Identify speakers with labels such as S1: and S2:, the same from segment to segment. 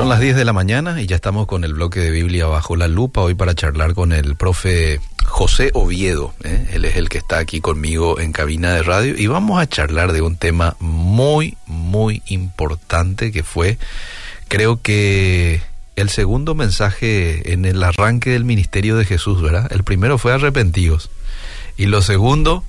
S1: Son las 10 de la mañana y ya estamos con el bloque de Biblia bajo la lupa hoy para charlar con el profe José Oviedo. ¿eh? Él es el que está aquí conmigo en cabina de radio y vamos a charlar de un tema muy, muy importante que fue, creo que el segundo mensaje en el arranque del ministerio de Jesús, ¿verdad? El primero fue arrepentidos y lo segundo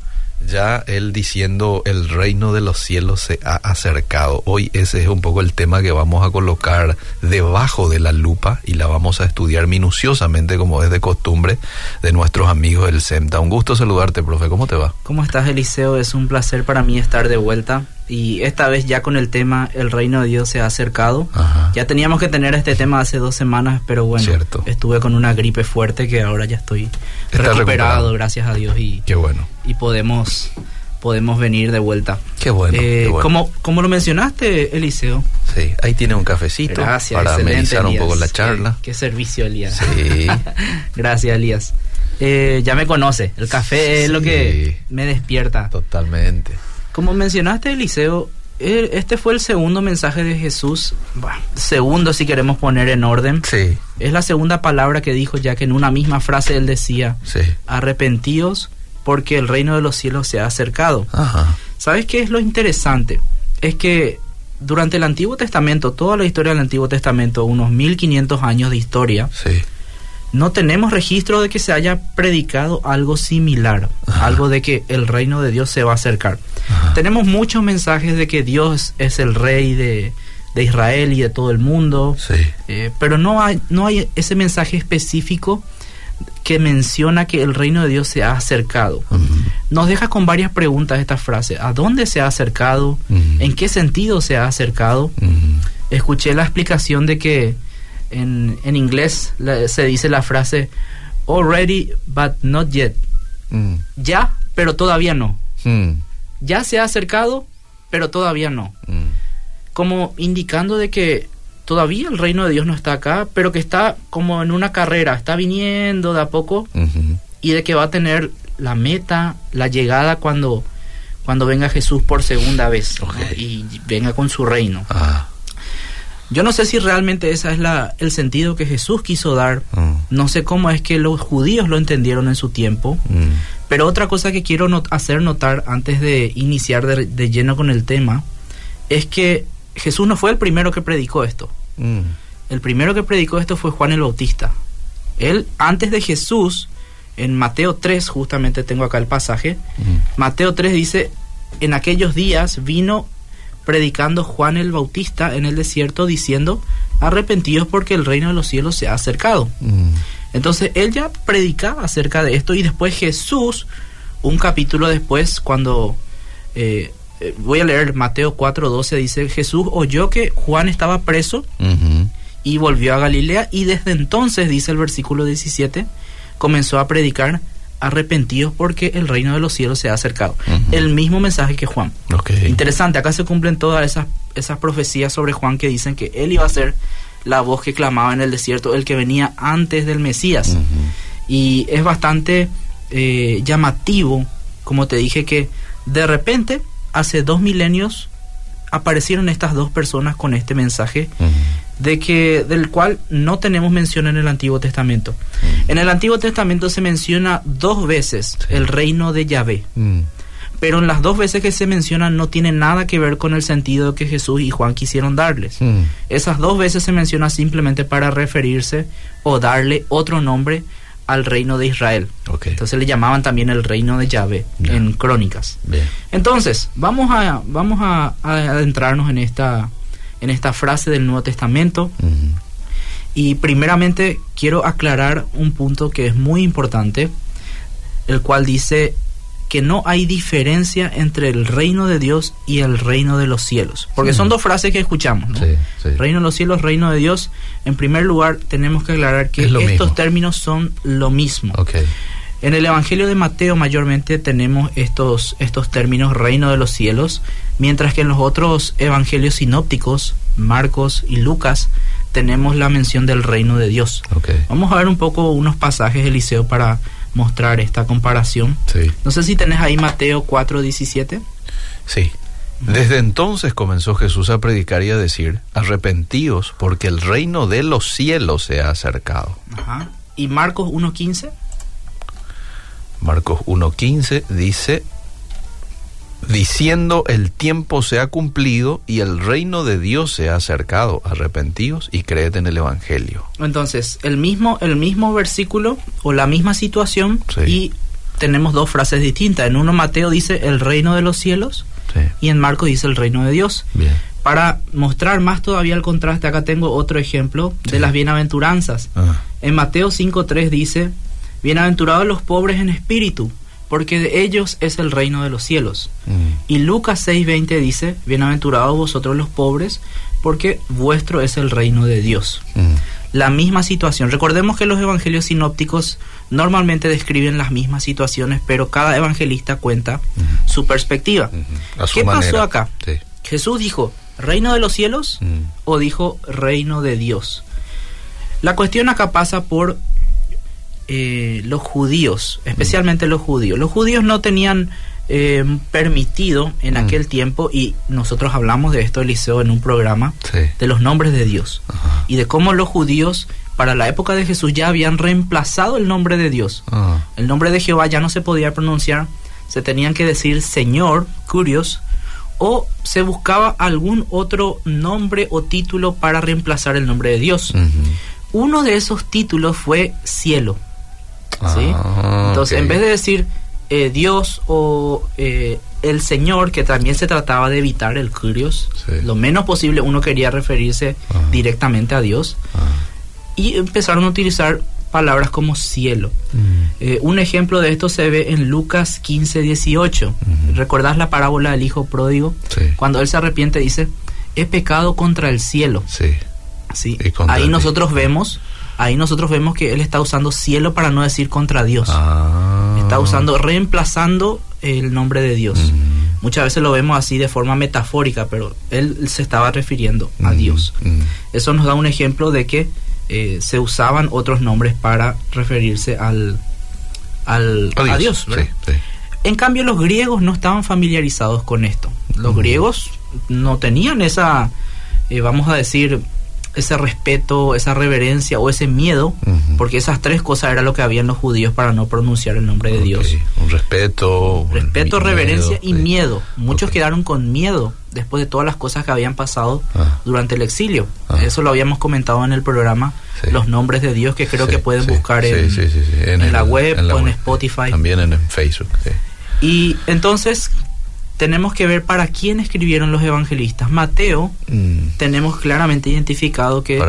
S1: ya él diciendo el reino de los cielos se ha acercado. Hoy ese es un poco el tema que vamos a colocar debajo de la lupa y la vamos a estudiar minuciosamente como es de costumbre de nuestros amigos del SEMTA. Un gusto saludarte, profe. ¿Cómo te va?
S2: ¿Cómo estás, Eliseo? Es un placer para mí estar de vuelta y esta vez ya con el tema El reino de Dios se ha acercado. Ya teníamos que tener este tema hace dos semanas, pero bueno, estuve con una gripe fuerte que ahora ya estoy recuperado, gracias a Dios y
S1: qué bueno
S2: y podemos podemos venir de vuelta.
S1: Qué bueno.
S2: Eh, Como, como lo mencionaste, Eliseo.
S1: Sí, ahí tiene un cafecito para amenizar un poco la charla.
S2: Qué, servicio, Elías. Sí. Gracias, Elías. Eh, ya me conoce, el café es lo que me despierta.
S1: Totalmente.
S2: Como mencionaste, Eliseo, este fue el segundo mensaje de Jesús, segundo si queremos poner en orden.
S1: Sí.
S2: Es la segunda palabra que dijo, ya que en una misma frase él decía,
S1: sí.
S2: arrepentíos porque el reino de los cielos se ha acercado.
S1: Ajá.
S2: ¿Sabes qué es lo interesante? Es que durante el Antiguo Testamento, toda la historia del Antiguo Testamento, unos 1500 años de historia,
S1: sí
S2: no tenemos registro de que se haya predicado algo similar, algo de que el reino de Dios se va a acercar. Tenemos muchos mensajes de que Dios es el rey de, Israel y de todo el mundo, eh, pero no hay, no hay ese mensaje específico que menciona que el reino de Dios se ha acercado. Nos deja con varias preguntas esta frase. ¿A dónde se ha acercado? ¿En qué sentido se ha acercado? Escuché la explicación de que en, en inglés se dice la frase already but not yet. Mm. Ya, pero todavía no.
S1: Mm.
S2: Ya se ha acercado, pero todavía no.
S1: Mm.
S2: Como indicando de que todavía el reino de Dios no está acá, pero que está como en una carrera, está viniendo de a poco y de que va a tener la meta, la llegada cuando, cuando venga Jesús por segunda vez y venga con su reino.
S1: Ah.
S2: Yo no sé si realmente ese es la, el sentido que Jesús quiso dar.
S1: Mm.
S2: No sé cómo es que los judíos lo entendieron en su tiempo.
S1: Mm.
S2: Pero otra cosa que quiero hacer notar antes de iniciar de, lleno con el tema es que Jesús no fue el primero que predicó esto.
S1: Mm.
S2: El primero que predicó esto fue Juan el Bautista. Él, antes de Jesús, en Mateo 3, justamente tengo acá el pasaje, Mateo 3 dice, en aquellos días vino predicando Juan el Bautista en el desierto diciendo, arrepentidos porque el reino de los cielos se ha acercado.
S1: Mm.
S2: Entonces él ya predicaba acerca de esto y después Jesús, un capítulo después, cuando eh, eh, voy a leer Mateo 4:12, dice, Jesús oyó que Juan estaba preso y volvió a Galilea y desde entonces, dice el versículo 17, comenzó a predicar arrepentidos porque el reino de los cielos se ha acercado. El mismo mensaje que Juan. Interesante, acá se cumplen todas esas, esas profecías sobre Juan que dicen que él iba a ser la voz que clamaba en el desierto, el que venía antes del Mesías. Y es bastante eh, llamativo, como te dije, que de repente, hace dos milenios, aparecieron estas dos personas con este mensaje de que del cual no tenemos mención en el Antiguo Testamento.
S1: Mm.
S2: En el Antiguo Testamento se menciona dos veces el reino de Yahvé.
S1: Mm.
S2: Pero en las dos veces que se menciona no tiene nada que ver con el sentido que Jesús y Juan quisieron darles.
S1: Mm.
S2: Esas dos veces se menciona simplemente para referirse o darle otro nombre al reino de Israel. Entonces le llamaban también el reino de Yahvé en Crónicas. Entonces, vamos a vamos a adentrarnos en esta en esta frase del Nuevo Testamento. Y primeramente quiero aclarar un punto que es muy importante, el cual dice que no hay diferencia entre el reino de Dios y el reino de los cielos. Porque son dos frases que escuchamos, ¿no? Reino de los cielos, reino de Dios. En primer lugar, tenemos que aclarar que estos términos son lo mismo. En el Evangelio de Mateo mayormente tenemos estos, estos términos reino de los cielos, mientras que en los otros evangelios sinópticos, Marcos y Lucas, tenemos la mención del reino de Dios. Vamos a ver un poco unos pasajes, Eliseo, para mostrar esta comparación.
S1: Sí.
S2: No sé si tenés ahí Mateo 4.17.
S1: Sí. Desde entonces comenzó Jesús a predicar y a decir, arrepentíos porque el reino de los cielos se ha acercado.
S2: Ajá. ¿Y Marcos 1.15?
S1: Marcos 1.15 dice, diciendo el tiempo se ha cumplido y el reino de Dios se ha acercado, arrepentíos y creed en el Evangelio.
S2: Entonces, el mismo, el mismo versículo o la misma situación y tenemos dos frases distintas. En uno Mateo dice el reino de los cielos y en Marcos dice el reino de Dios. Para mostrar más todavía el contraste, acá tengo otro ejemplo de las bienaventuranzas. Ah. En Mateo 5.3 dice, bienaventurados los pobres en espíritu, porque de ellos es el reino de los cielos. Mm. Y Lucas 6:20 dice, bienaventurados vosotros los pobres, porque vuestro es el reino de Dios. Mm. La misma situación. Recordemos que los evangelios sinópticos normalmente describen las mismas situaciones, pero cada evangelista cuenta mm. su perspectiva. ¿Qué pasó acá? Jesús dijo, reino de los cielos o dijo reino de Dios. La cuestión acá pasa por eh, los judíos, especialmente los judíos. Los judíos no tenían eh, permitido en mm. aquel tiempo, y nosotros hablamos de esto, Eliseo, en un programa, de los nombres de Dios y de cómo los judíos para la época de Jesús ya habían reemplazado el nombre de Dios. El nombre de Jehová ya no se podía pronunciar, se tenían que decir Señor, Curios, o se buscaba algún otro nombre o título para reemplazar el nombre de Dios. Uno de esos títulos fue cielo. Ah, Entonces, en vez de decir eh, Dios o eh, el Señor, que también se trataba de evitar el curios, lo menos posible uno quería referirse ah. directamente a Dios, ah. y empezaron a utilizar palabras como cielo. Mm. Eh, un ejemplo de esto se ve en Lucas 15, 18. ¿Recordás la parábola del hijo pródigo? Cuando él se arrepiente dice, he pecado contra el cielo. Sí. ¿Sí? Ahí nosotros vemos ahí nosotros vemos que él está usando cielo para no decir contra Dios. Ah. Está usando, reemplazando el nombre de Dios. Mm. Muchas veces lo vemos así de forma metafórica, pero él se estaba refiriendo a mm, Dios. Mm. Eso nos da un ejemplo de que eh, se usaban otros nombres para referirse al, al a Dios. En cambio, los griegos no estaban familiarizados con esto. Los griegos no tenían esa, eh, vamos a decir, ese respeto, esa reverencia o ese miedo, porque esas tres cosas era lo que habían los judíos para no pronunciar el nombre de Dios.
S1: Un respeto.
S2: Respeto, reverencia y miedo. Muchos quedaron con miedo después de todas las cosas que habían pasado ah. durante el exilio. Ah. Eso lo habíamos comentado en el programa, los nombres de Dios que creo que pueden buscar en, en, la web o en Spotify.
S1: También en Facebook.
S2: Y entonces tenemos que ver para quién escribieron los evangelistas. Mateo, mm. tenemos claramente identificado que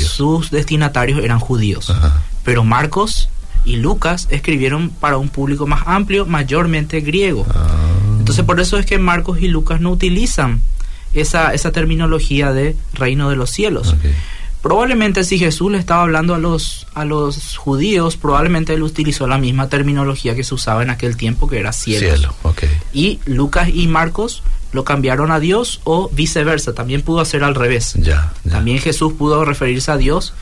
S2: sus destinatarios eran judíos. Pero Marcos y Lucas escribieron para un público más amplio, mayormente griego. Ah. Entonces por eso es que Marcos y Lucas no utilizan esa, esa terminología de reino de los cielos. Probablemente si Jesús le estaba hablando a los, a los judíos, probablemente él utilizó la misma terminología que se usaba en aquel tiempo, que era cielo. Y Lucas y Marcos lo cambiaron a Dios o viceversa, también pudo hacer al revés. Ya, También Jesús pudo referirse a Dios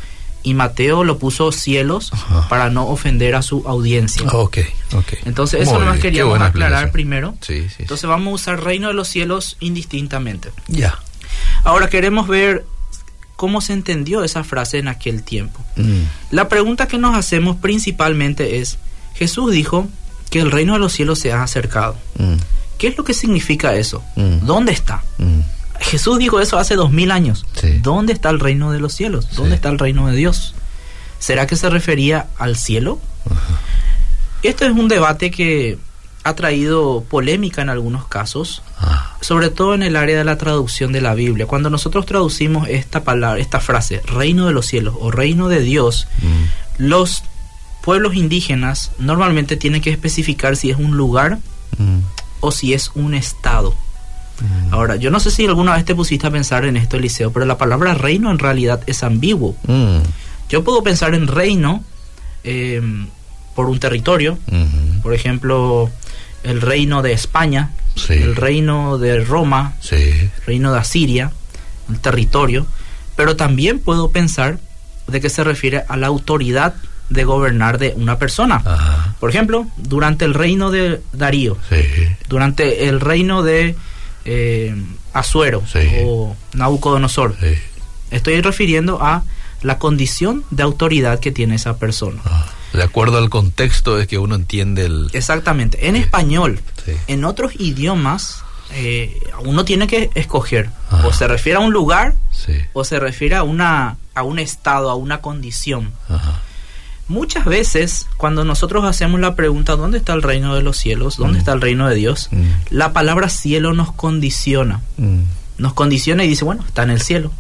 S2: y Mateo lo puso cielos para no ofender a su audiencia. Entonces eso nomás queríamos aclarar primero. Entonces vamos a usar reino de los cielos indistintamente.
S1: Ya.
S2: Ahora queremos ver cómo se entendió esa frase en aquel tiempo. Mm. La pregunta que nos hacemos principalmente es, Jesús dijo que el reino de los cielos se ha acercado. Mm. ¿Qué es lo que significa eso? Mm. ¿Dónde está? Jesús dijo eso hace dos mil años. ¿Dónde está el reino de los cielos? ¿Dónde está el reino de Dios? ¿Será que se refería al cielo? Esto es un debate que ha traído polémica en algunos casos, ah. sobre todo en el área de la traducción de la Biblia. Cuando nosotros traducimos esta palabra, esta frase, reino de los cielos o reino de Dios, mm. los pueblos indígenas normalmente tienen que especificar si es un lugar mm. o si es un estado. Mm. Ahora, yo no sé si alguna vez te pusiste a pensar en esto, Eliseo, pero la palabra reino en realidad es ambiguo. Yo puedo pensar en reino eh, por un territorio, por ejemplo, el reino de España, el reino de Roma, el reino de Asiria, el territorio, pero también puedo pensar de que se refiere a la autoridad de gobernar de una persona. Por ejemplo, durante el reino de Darío, durante el reino de eh, Azuero o Nabucodonosor. Estoy refiriendo a la condición de autoridad que tiene esa persona. Ah,
S1: de acuerdo al contexto es que uno entiende el...
S2: Exactamente. En español, en otros idiomas, eh, uno tiene que escoger. O se refiere a un lugar o se refiere a, una, a un estado, a una condición. Muchas veces, cuando nosotros hacemos la pregunta, ¿dónde está el reino de los cielos? ¿Dónde mm. está el reino de Dios? Mm. La palabra cielo nos condiciona. Mm. Nos condiciona y dice, bueno, está en el cielo.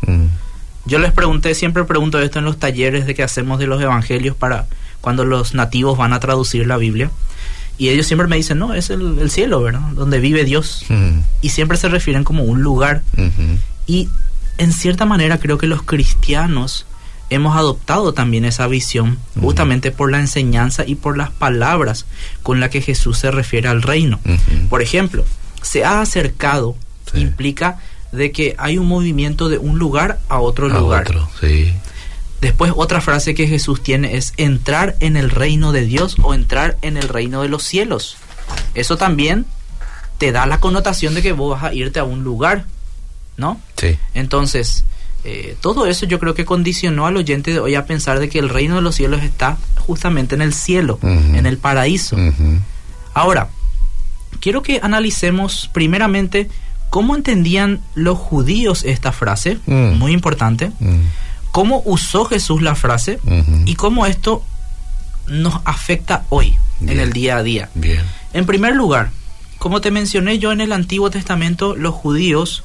S2: Yo les pregunté, siempre pregunto esto en los talleres de que hacemos de los evangelios para cuando los nativos van a traducir la Biblia. Y ellos siempre me dicen, no, es el, cielo, ¿verdad? Donde vive Dios. Y siempre se refieren como un lugar. Y en cierta manera creo que los cristianos hemos adoptado también esa visión justamente por la enseñanza y por las palabras con las que Jesús se refiere al reino. Por ejemplo, se ha acercado implica de que hay un movimiento de un lugar a otro lugar. Después otra frase que Jesús tiene es entrar en el reino de Dios o entrar en el reino de los cielos. Eso también te da la connotación de que vos vas a irte a un lugar, ¿no? Sí. Entonces, eh, todo eso yo creo que condicionó al oyente de hoy a pensar de que el reino de los cielos está justamente en el cielo, en el paraíso. Ahora, quiero que analicemos primeramente cómo entendían los judíos esta frase, mm. muy importante, mm. Cómo usó Jesús la frase y cómo esto nos afecta hoy, en el día a día. Bien. En primer lugar, como te mencioné yo en el Antiguo Testamento, los judíos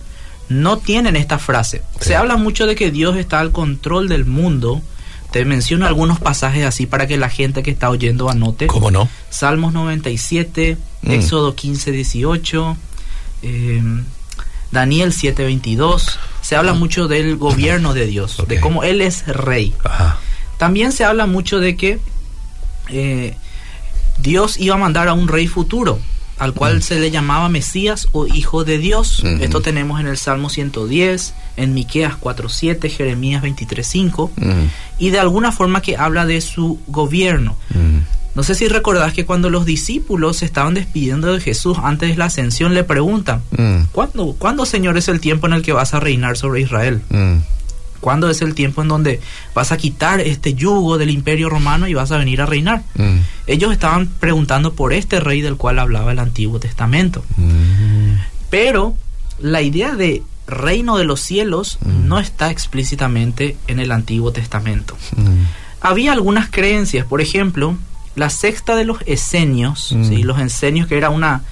S2: no tienen esta frase. Se habla mucho de que Dios está al control del mundo. Te menciono algunos pasajes así para que la gente que está oyendo anote.
S1: ¿Cómo no?
S2: Salmos 97, mm. Éxodo 15, 18, eh, Daniel 7, 22. Se habla mm. mucho del gobierno de Dios, de cómo Él es rey. También se habla mucho de que eh, Dios iba a mandar a un rey futuro al cual mm. se le llamaba Mesías o Hijo de Dios. Esto tenemos en el Salmo 110, en Miqueas 4.7, Jeremías 23.5, mm. y de alguna forma que habla de su gobierno. Mm. No sé si recordás que cuando los discípulos se estaban despidiendo de Jesús antes de la ascensión, le preguntan, ¿cuándo, ¿cuándo, Señor, es el tiempo en el que vas a reinar sobre Israel? ¿Cuándo es el tiempo en donde vas a quitar este yugo del imperio romano y vas a venir a reinar? Mm. Ellos estaban preguntando por este rey del cual hablaba el Antiguo Testamento. Mm. Pero la idea de reino de los cielos mm. no está explícitamente en el Antiguo Testamento. Había algunas creencias, por ejemplo, la sexta de los esenios, los esenios que era una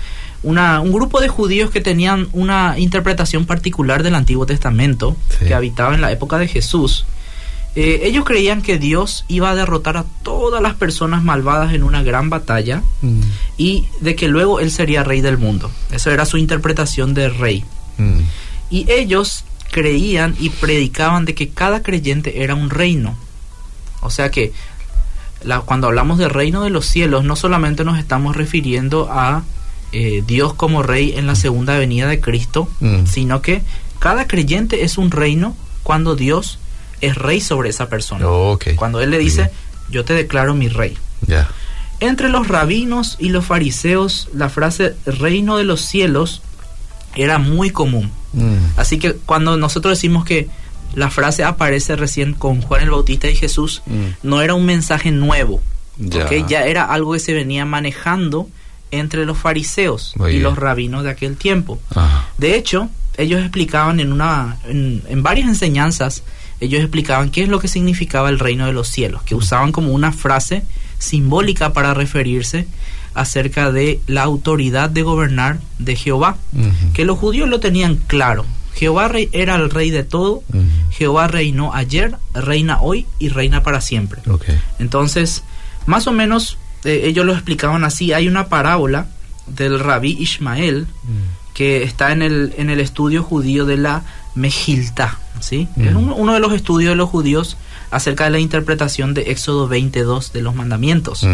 S2: un grupo de judíos que tenían una interpretación particular del Antiguo Testamento, que habitaba en la época de Jesús. Eh, ellos creían que Dios iba a derrotar a todas las personas malvadas en una gran batalla mm. y de que luego Él sería rey del mundo. Esa era su interpretación de rey. Mm. Y ellos creían y predicaban de que cada creyente era un reino. O sea que cuando hablamos del reino de los cielos, no solamente nos estamos refiriendo a eh, Dios como rey en la segunda venida de Cristo, mm. sino que cada creyente es un reino cuando Dios es rey sobre esa persona. Oh, cuando Él le dice, yo te declaro mi rey. Entre los rabinos y los fariseos, la frase reino de los cielos era muy común. Mm. Así que cuando nosotros decimos que la frase aparece recién con Juan el Bautista y Jesús, mm. no era un mensaje nuevo, ya era algo que se venía manejando entre los fariseos y los rabinos de aquel tiempo. De hecho, ellos explicaban en, una, en, varias enseñanzas, ellos explicaban qué es lo que significaba el reino de los cielos, que usaban como una frase simbólica para referirse acerca de la autoridad de gobernar de Jehová, que los judíos lo tenían claro. Jehová era el rey de todo, Jehová reinó ayer, reina hoy y reina para siempre. Entonces, más o menos este, ellos lo explicaban así. Hay una parábola del rabí Ismael mm. que está en el, en el estudio judío de la Mejilta. ¿sí? Es mm. uno, de los estudios de los judíos acerca de la interpretación de Éxodo 22 de los mandamientos.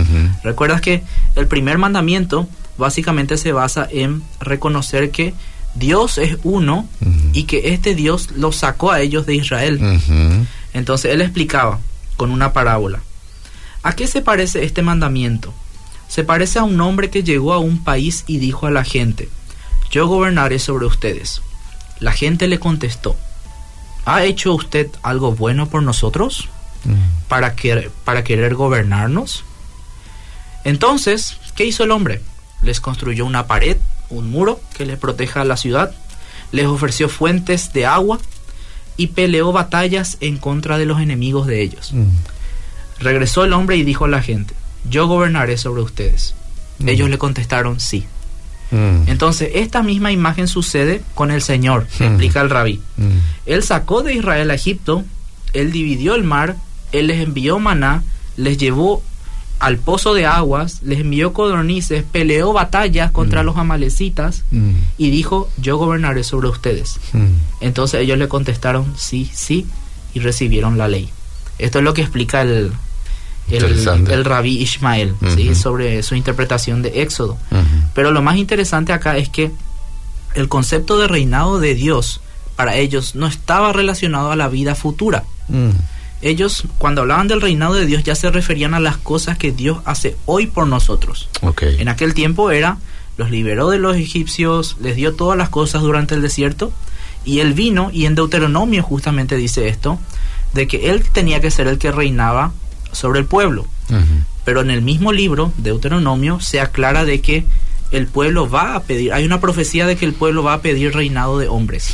S2: Recuerdas que el primer mandamiento básicamente se basa en reconocer que Dios es uno y que este Dios los sacó a ellos de Israel. Entonces él explicaba con una parábola. ¿A qué se parece este mandamiento? Se parece a un hombre que llegó a un país y dijo a la gente, yo gobernaré sobre ustedes. La gente le contestó, ¿ha hecho usted algo bueno por nosotros? Para, que, para querer gobernarnos. Entonces, ¿qué hizo el hombre? Les construyó una pared, un muro que le proteja a la ciudad, les ofreció fuentes de agua y peleó batallas en contra de los enemigos de ellos. Mm. Regresó el hombre y dijo a la gente, yo gobernaré sobre ustedes. Mm. Ellos le contestaron sí. Mm. Entonces, esta misma imagen sucede con el Señor, explica el rabí. Él sacó de Israel a Egipto, él dividió el mar, él les envió maná, les llevó al pozo de aguas, les envió codornices, peleó batallas contra los amalecitas y dijo, yo gobernaré sobre ustedes. Entonces ellos le contestaron, sí, sí, y recibieron la ley. Esto es lo que explica el, el, rabí Ismael sobre su interpretación de Éxodo. Pero lo más interesante acá es que el concepto de reinado de Dios para ellos no estaba relacionado a la vida futura. Mm. Ellos, cuando hablaban del reinado de Dios, ya se referían a las cosas que Dios hace hoy por nosotros. En aquel tiempo era, los liberó de los egipcios, les dio todas las cosas durante el desierto, y él vino, y en Deuteronomio justamente dice esto, de que él tenía que ser el que reinaba sobre el pueblo. Pero en el mismo libro, Deuteronomio, se aclara de que el pueblo va a pedir, hay una profecía de que el pueblo va a pedir reinado de hombres.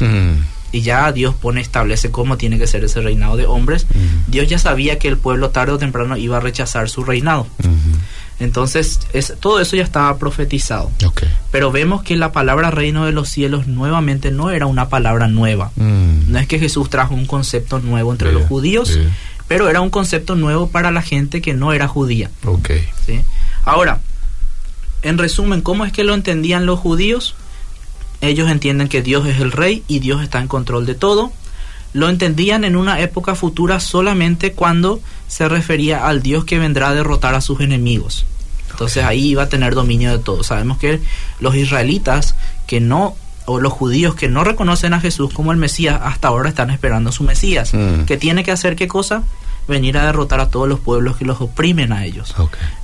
S2: Y ya Dios pone, establece cómo tiene que ser ese reinado de hombres. Dios ya sabía que el pueblo tarde o temprano iba a rechazar su reinado. Entonces, es, todo eso ya estaba profetizado. Pero vemos que la palabra reino de los cielos nuevamente no era una palabra nueva. No es que Jesús trajo un concepto nuevo entre los judíos, pero era un concepto nuevo para la gente que no era judía.
S1: Okay.
S2: ¿sí? Ahora, en resumen, ¿cómo es que lo entendían los judíos? Ellos entienden que Dios es el rey y Dios está en control de todo. Lo entendían en una época futura solamente cuando se refería al Dios que vendrá a derrotar a sus enemigos. Entonces ahí iba a tener dominio de todo. Sabemos que los israelitas que no o los judíos que no reconocen a Jesús como el Mesías hasta ahora están esperando a su Mesías, mm. que tiene que hacer qué cosa? Venir a derrotar a todos los pueblos que los oprimen a ellos.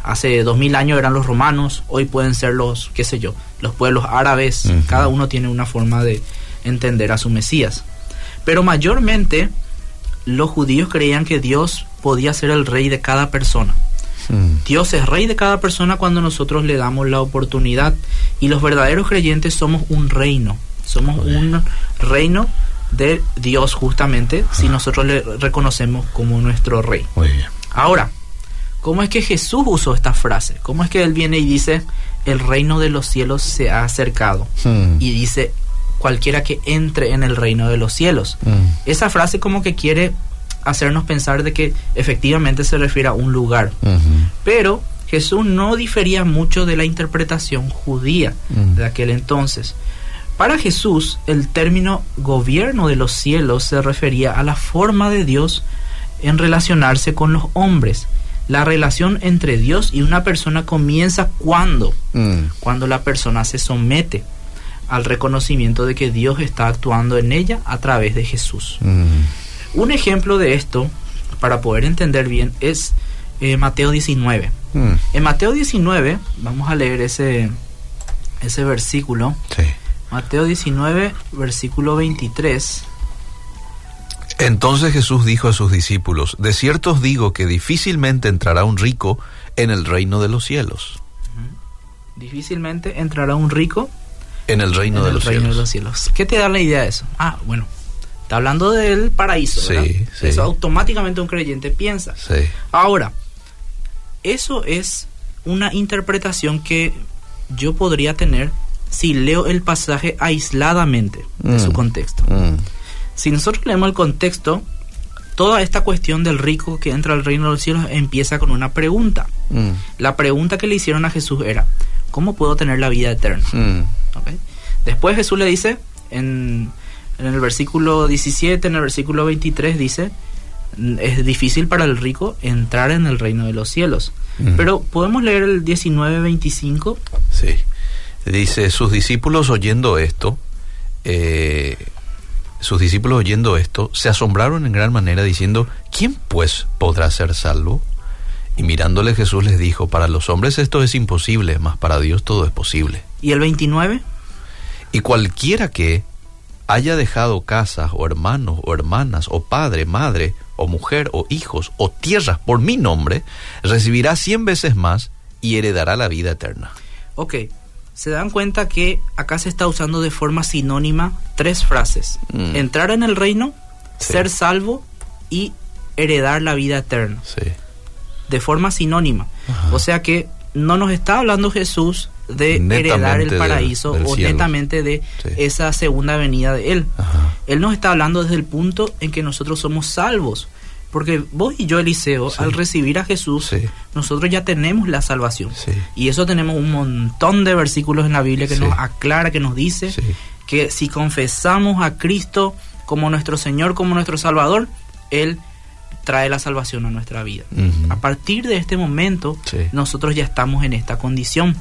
S2: Hace dos mil años eran los romanos, hoy pueden ser los, qué sé yo, los pueblos árabes, cada uno tiene una forma de entender a su Mesías. Pero mayormente los judíos creían que Dios podía ser el rey de cada persona. Mm. Dios es rey de cada persona cuando nosotros le damos la oportunidad y los verdaderos creyentes somos un reino, somos un reino de Dios justamente si nosotros le reconocemos como nuestro rey. Ahora, ¿cómo es que Jesús usó esta frase? ¿Cómo es que él viene y dice, el reino de los cielos se ha acercado? Mm. Y dice, cualquiera que entre en el reino de los cielos. Mm. Esa frase como que quiere hacernos pensar de que efectivamente se refiere a un lugar. Pero Jesús no difería mucho de la interpretación judía de aquel entonces. Para Jesús, el término gobierno de los cielos se refería a la forma de Dios en relacionarse con los hombres. La relación entre Dios y una persona comienza cuando, mm. cuando la persona se somete al reconocimiento de que Dios está actuando en ella a través de Jesús. Mm. Un ejemplo de esto, para poder entender bien, es eh, Mateo 19. Mm. En Mateo 19, vamos a leer ese, ese versículo.
S1: Sí.
S2: Mateo 19, versículo 23.
S1: Entonces Jesús dijo a sus discípulos, de cierto os digo que difícilmente entrará un rico en el reino de los cielos.
S2: Difícilmente entrará un rico
S1: en el reino, de, los
S2: reino de los cielos. ¿Qué te da la idea de eso? Ah, bueno, Está hablando del paraíso. Sí, Eso automáticamente un creyente piensa.
S1: Sí.
S2: Ahora, eso es una interpretación que yo podría tener si leo el pasaje aisladamente de su mm. contexto. Mm. Si nosotros leemos el contexto, toda esta cuestión del rico que entra al reino de los cielos empieza con una pregunta. Mm. La pregunta que le hicieron a Jesús era, ¿cómo puedo tener la vida eterna? Después Jesús le dice en en el versículo 17, en el versículo 23 dice, es difícil para el rico entrar en el reino de los cielos. Pero podemos leer el 19-25.
S1: Sí. Dice, sus discípulos oyendo esto, eh, sus discípulos oyendo esto, se asombraron en gran manera diciendo, ¿quién pues podrá ser salvo? Y mirándole Jesús les dijo, para los hombres esto es imposible, mas para Dios todo es posible.
S2: ¿Y el 29?
S1: Y cualquiera que haya dejado casas o hermanos o hermanas o padre, madre o mujer o hijos o tierras por mi nombre, recibirá cien veces más y heredará la vida eterna.
S2: Ok, se dan cuenta que acá se está usando de forma sinónima tres frases. Mm. Entrar en el reino, ser salvo y heredar la vida eterna. Sí. De forma sinónima. O sea que no nos está hablando Jesús de heredar el paraíso o netamente de esa segunda venida de Él. Él nos está hablando desde el punto en que nosotros somos salvos. Porque vos y yo, Eliseo, al recibir a Jesús, nosotros ya tenemos la salvación. Y eso tenemos un montón de versículos en la Biblia que nos aclara, que nos dice que si confesamos a Cristo como nuestro Señor, como nuestro Salvador, Él trae la salvación a nuestra vida. A partir de este momento, nosotros ya estamos en esta condición.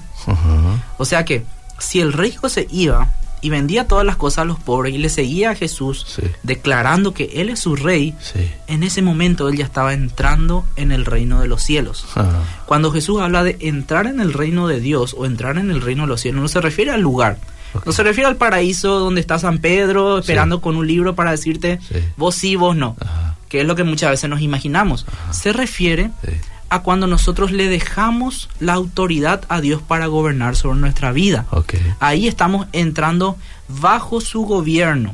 S2: O sea que, si el rico se iba y vendía todas las cosas a los pobres y le seguía a Jesús, declarando que Él es su rey, en ese momento Él ya estaba entrando en el reino de los cielos. Cuando Jesús habla de entrar en el reino de Dios o entrar en el reino de los cielos, no se refiere al lugar. No se refiere al paraíso donde está San Pedro esperando con un libro para decirte vos sí, vos no que es lo que muchas veces nos imaginamos. Se refiere a cuando nosotros le dejamos la autoridad a Dios para gobernar sobre nuestra vida. Ahí estamos entrando bajo su gobierno,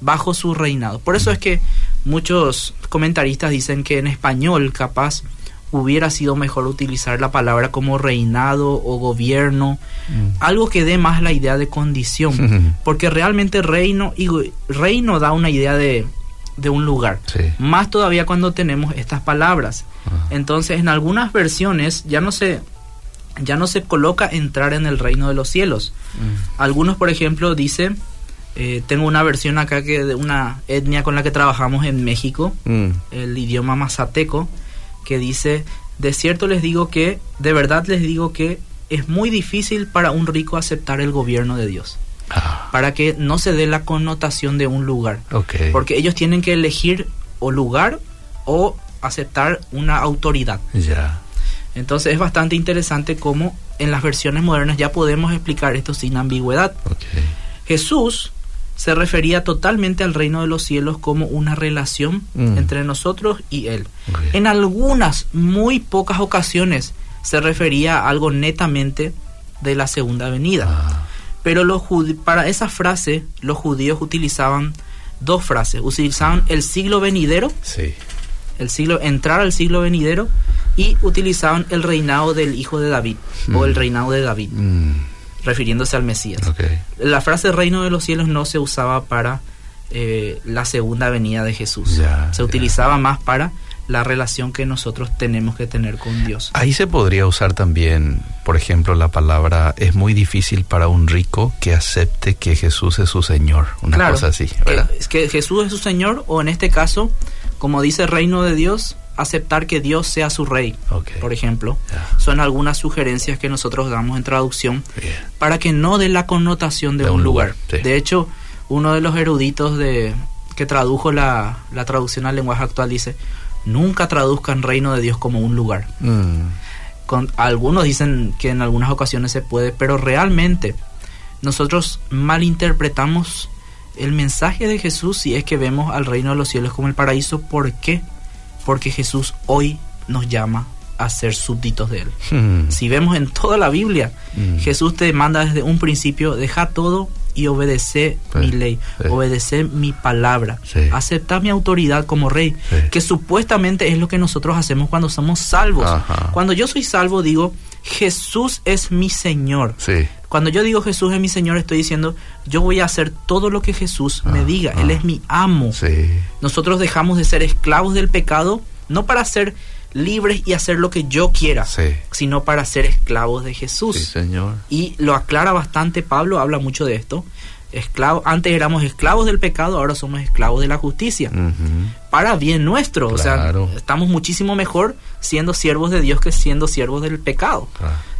S2: bajo su reinado. Por eso es que muchos comentaristas dicen que en español capaz hubiera sido mejor utilizar la palabra como reinado o gobierno, mm. algo que dé más la idea de condición, porque realmente reino y reino da una idea de de un lugar. Más todavía cuando tenemos estas palabras. Ah. Entonces, en algunas versiones ya no se ya no se coloca entrar en el reino de los cielos. Mm. Algunos, por ejemplo, dicen, eh, tengo una versión acá que de una etnia con la que trabajamos en México, mm. el idioma mazateco, que dice, de cierto les digo que, de verdad les digo que es muy difícil para un rico aceptar el gobierno de Dios. Ah. para que no se dé la connotación de un lugar. Porque ellos tienen que elegir o lugar o aceptar una autoridad.
S1: Ya.
S2: Entonces es bastante interesante cómo en las versiones modernas ya podemos explicar esto sin ambigüedad. Jesús se refería totalmente al reino de los cielos como una relación mm. entre nosotros y Él. En algunas, muy pocas ocasiones, se refería a algo netamente de la segunda venida. Ah. Pero los para esa frase los judíos utilizaban dos frases. Utilizaban el siglo venidero,
S1: sí.
S2: El siglo entrar al siglo venidero y utilizaban el reinado del hijo de David o el mm. reinado de David, mm. refiriéndose al Mesías. La frase reino de los cielos no se usaba para eh, la segunda venida de Jesús. se utilizaba más para la relación que nosotros tenemos que tener con Dios.
S1: Ahí se podría usar también, por ejemplo, la palabra es muy difícil para un rico que acepte que Jesús es su Señor, una cosa así,
S2: ¿verdad? es que Jesús es su Señor o en este caso, como dice reino de Dios, aceptar que Dios sea su rey, por ejemplo. Son algunas sugerencias que nosotros damos en traducción para que no dé la connotación de, un, lugar. De hecho, uno de los eruditos de que tradujo la, la traducción al lenguaje actual dice, nunca traduzcan reino de Dios como un lugar. Mm. Con, algunos dicen que en algunas ocasiones se puede, pero realmente nosotros malinterpretamos el mensaje de Jesús si es que vemos al reino de los cielos como el paraíso. ¿Por qué? Porque Jesús hoy nos llama a ser súbditos de Él. Mm. Si vemos en toda la Biblia, mm. Jesús te manda desde un principio, deja todo y obedece mi ley, obedece mi palabra, acepta mi autoridad como rey, que supuestamente es lo que nosotros hacemos cuando somos salvos. Cuando yo soy salvo digo, Jesús es mi Señor. Cuando yo digo Jesús es mi Señor, estoy diciendo, yo voy a hacer todo lo que Jesús me diga. Él es mi amo. Nosotros dejamos de ser esclavos del pecado, no para ser libres y hacer lo que yo quiera, sino para ser esclavos de Jesús.
S1: señor.
S2: Y lo aclara bastante Pablo, habla mucho de esto. Esclavo, antes éramos esclavos del pecado, ahora somos esclavos de la justicia. Para bien nuestro. O sea, estamos muchísimo mejor siendo siervos de Dios que siendo siervos del pecado.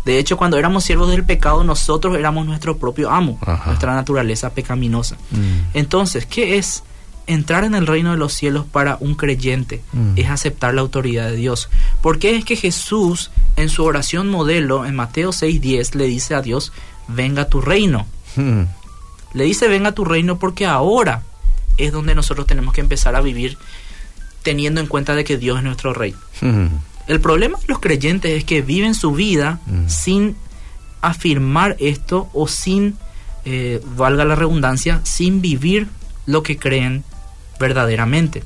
S2: De hecho, cuando éramos siervos del pecado, nosotros éramos nuestro propio amo, nuestra naturaleza pecaminosa. Mm. Entonces, ¿qué es entrar en el reino de los cielos para un creyente mm. es aceptar la autoridad de Dios. Porque es que Jesús en su oración modelo en Mateo 6:10 le dice a Dios, venga tu reino. Mm. Le dice, venga tu reino porque ahora es donde nosotros tenemos que empezar a vivir teniendo en cuenta de que Dios es nuestro rey. El problema de los creyentes es que viven su vida sin afirmar esto o sin, eh, valga la redundancia, sin vivir lo que creen verdaderamente,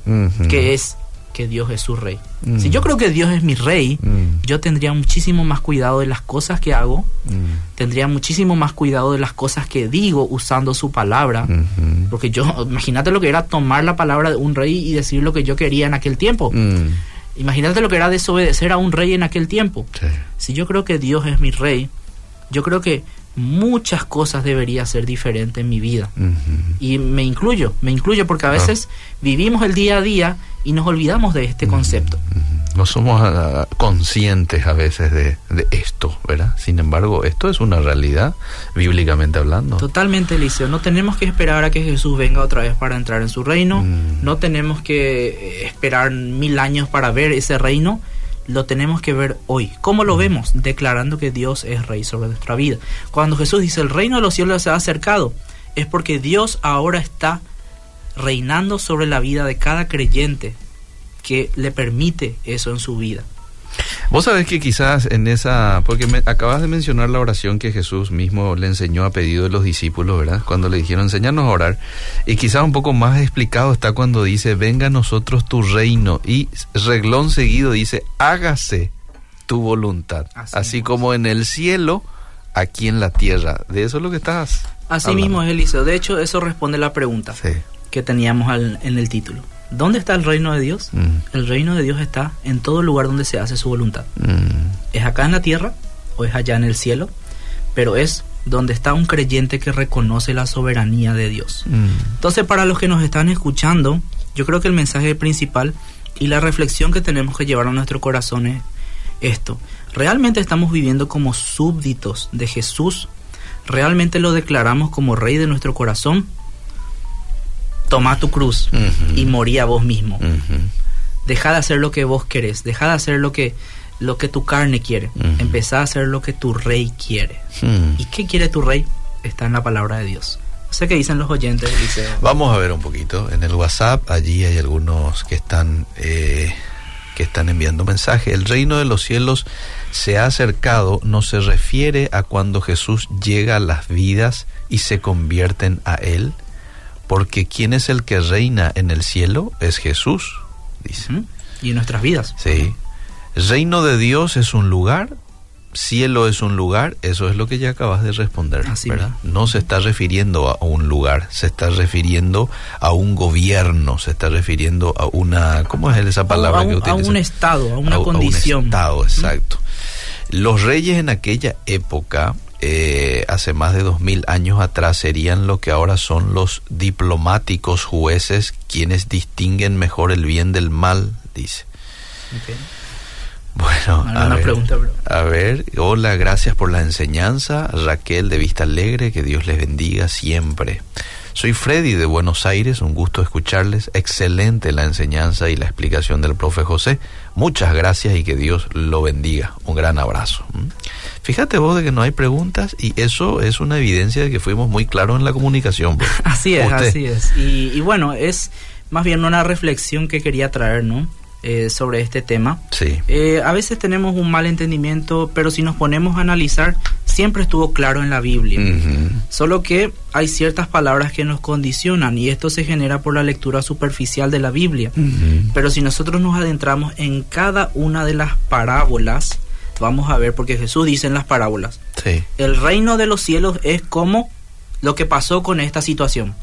S2: que es que Dios es su rey. Si yo creo que Dios es mi rey, yo tendría muchísimo más cuidado de las cosas que hago, tendría muchísimo más cuidado de las cosas que digo usando su palabra, porque yo, imagínate lo que era tomar la palabra de un rey y decir lo que yo quería en aquel tiempo. Imagínate lo que era desobedecer a un rey en aquel tiempo. Si yo creo que Dios es mi rey, yo creo que muchas cosas debería ser diferente en mi vida. Y me incluyo, me incluyo porque a veces vivimos el día a día y nos olvidamos de este concepto.
S1: No somos ah, conscientes a veces de, esto, ¿verdad? Sin embargo, esto es una realidad, bíblicamente hablando.
S2: Totalmente, Eliseo. No tenemos que esperar a que Jesús venga otra vez para entrar en su reino. No tenemos que eh, esperar mil años para ver ese reino lo tenemos que ver hoy. ¿Cómo lo vemos? Declarando que Dios es rey sobre nuestra vida. Cuando Jesús dice el reino de los cielos se ha acercado, es porque Dios ahora está reinando sobre la vida de cada creyente que le permite eso en su vida.
S1: Vos sabés que quizás en esa, porque me, acabas de mencionar la oración que Jesús mismo le enseñó a pedido de los discípulos, ¿verdad? Cuando le dijeron, enseñarnos a orar. Y quizás un poco más explicado está cuando dice, venga a nosotros tu reino. Y reglón seguido dice, hágase tu voluntad. Así, como en el cielo, aquí en la tierra. De eso es lo que estás.
S2: Así mismo es, Eliseo. De hecho, eso responde la pregunta que teníamos en el título. ¿Dónde está el reino de Dios? Mm. El reino de Dios está en todo lugar donde se hace su voluntad. Mm. ¿Es acá en la tierra o es allá en el cielo? Pero es donde está un creyente que reconoce la soberanía de Dios. Mm. Entonces, para los que nos están escuchando, yo creo que el mensaje principal y la reflexión que tenemos que llevar a nuestro corazón es esto. ¿Realmente estamos viviendo como súbditos de Jesús? ¿Realmente lo declaramos como rey de nuestro corazón? Toma tu cruz y morí a vos mismo. Deja de hacer lo que vos querés, deja de hacer lo que, lo que tu carne quiere, empezá a hacer lo que tu rey quiere. ¿Y qué quiere tu rey? Está en la palabra de Dios. No sé qué dicen los oyentes del liceo.
S1: Vamos a ver un poquito. En el WhatsApp, allí hay algunos que están, eh, que están enviando mensaje. El reino de los cielos se ha acercado, no se refiere a cuando Jesús llega a las vidas y se convierten a Él porque ¿quién es el que reina en el cielo? Es Jesús, dice.
S2: Y en nuestras vidas.
S1: Sí. Reino de Dios es un lugar, cielo es un lugar, eso es lo que ya acabas de responder, ¿verdad? No se está refiriendo a un lugar, se está refiriendo a un gobierno, se está refiriendo a una, ¿cómo es esa palabra
S2: que
S1: utiliza?
S2: A un estado, a una condición.
S1: A un estado, exacto. Los reyes en aquella época eh, hace más de dos mil años atrás serían lo que ahora son los diplomáticos jueces quienes distinguen mejor el bien del mal, dice. Bueno, a ver, pregunta, a ver, hola, gracias por la enseñanza, Raquel de Vista Alegre, que Dios les bendiga siempre. Soy Freddy de Buenos Aires, un gusto escucharles. Excelente la enseñanza y la explicación del profe José. Muchas gracias y que Dios lo bendiga. Un gran abrazo. ¿Mm? Fíjate vos de que no hay preguntas y eso es una evidencia de que fuimos muy claros en la comunicación. Pues.
S2: Así es, así es. Y, y bueno, es más bien una reflexión que quería traer, ¿no? Eh, sobre este tema.
S1: Sí.
S2: Eh, a veces tenemos un mal entendimiento, pero si nos ponemos a analizar, siempre estuvo claro en la Biblia. Solo que hay ciertas palabras que nos condicionan y esto se genera por la lectura superficial de la Biblia. Pero si nosotros nos adentramos en cada una de las parábolas, vamos a ver, porque Jesús dice en las parábolas,
S1: sí.
S2: el reino de los cielos es como lo que pasó con esta situación.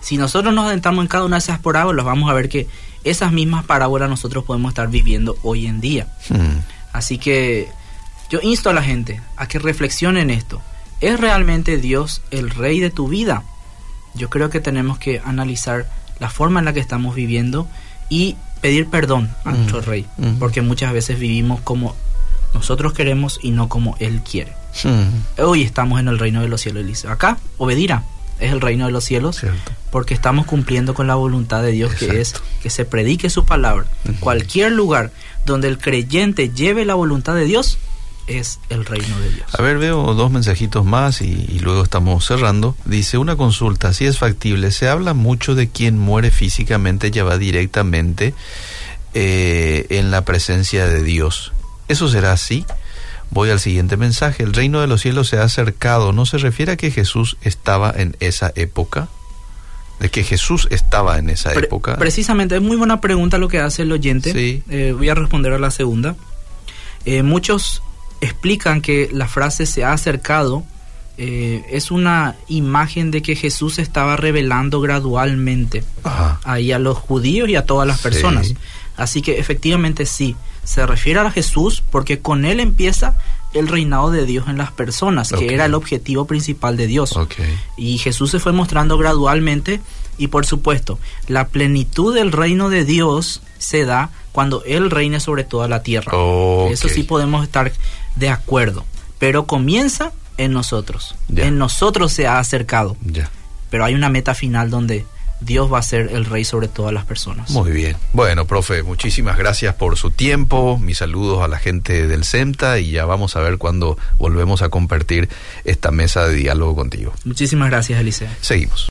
S2: Si nosotros nos adentramos en cada una de esas parábolas, vamos a ver que esas mismas parábolas nosotros podemos estar viviendo hoy en día. Así que yo insto a la gente a que reflexionen esto. ¿Es realmente Dios el rey de tu vida? Yo creo que tenemos que analizar la forma en la que estamos viviendo y pedir perdón a hmm. nuestro rey, hmm. porque muchas veces vivimos como nosotros queremos y no como Él quiere. Hoy estamos en el reino de los cielos, dice. Acá, obedirá es el reino de los cielos, porque estamos cumpliendo con la voluntad de Dios, que es que se predique su palabra. Cualquier lugar donde el creyente lleve la voluntad de Dios, es el reino de Dios.
S1: A ver, veo dos mensajitos más y, luego estamos cerrando. Dice una consulta, si es factible, se habla mucho de quien muere físicamente ya va directamente eh, en la presencia de Dios. ¿Eso será así? Voy al siguiente mensaje. El reino de los cielos se ha acercado. ¿No se refiere a que Jesús estaba en esa época? de que Jesús estaba en esa época.
S2: Precisamente, es muy buena pregunta lo que hace el oyente.
S1: Sí.
S2: Eh, voy a responder a la segunda. Eh, muchos explican que la frase se ha acercado eh, es una imagen de que Jesús estaba revelando gradualmente ahí a los judíos y a todas las personas. Así que efectivamente sí, se refiere a Jesús porque con él empieza el reinado de Dios en las personas, que era el objetivo principal de Dios. Y Jesús se fue mostrando gradualmente y por supuesto, la plenitud del reino de Dios se da cuando Él reine sobre toda la tierra. Eso sí podemos estar de acuerdo, pero comienza en nosotros. En nosotros se ha acercado. Pero hay una meta final donde Dios va a ser el rey sobre todas las personas.
S1: Muy bien. Bueno, profe, muchísimas gracias por su tiempo. Mis saludos a la gente del CEMTA y ya vamos a ver cuándo volvemos a compartir esta mesa de diálogo contigo.
S2: Muchísimas gracias, Eliseo.
S1: Seguimos.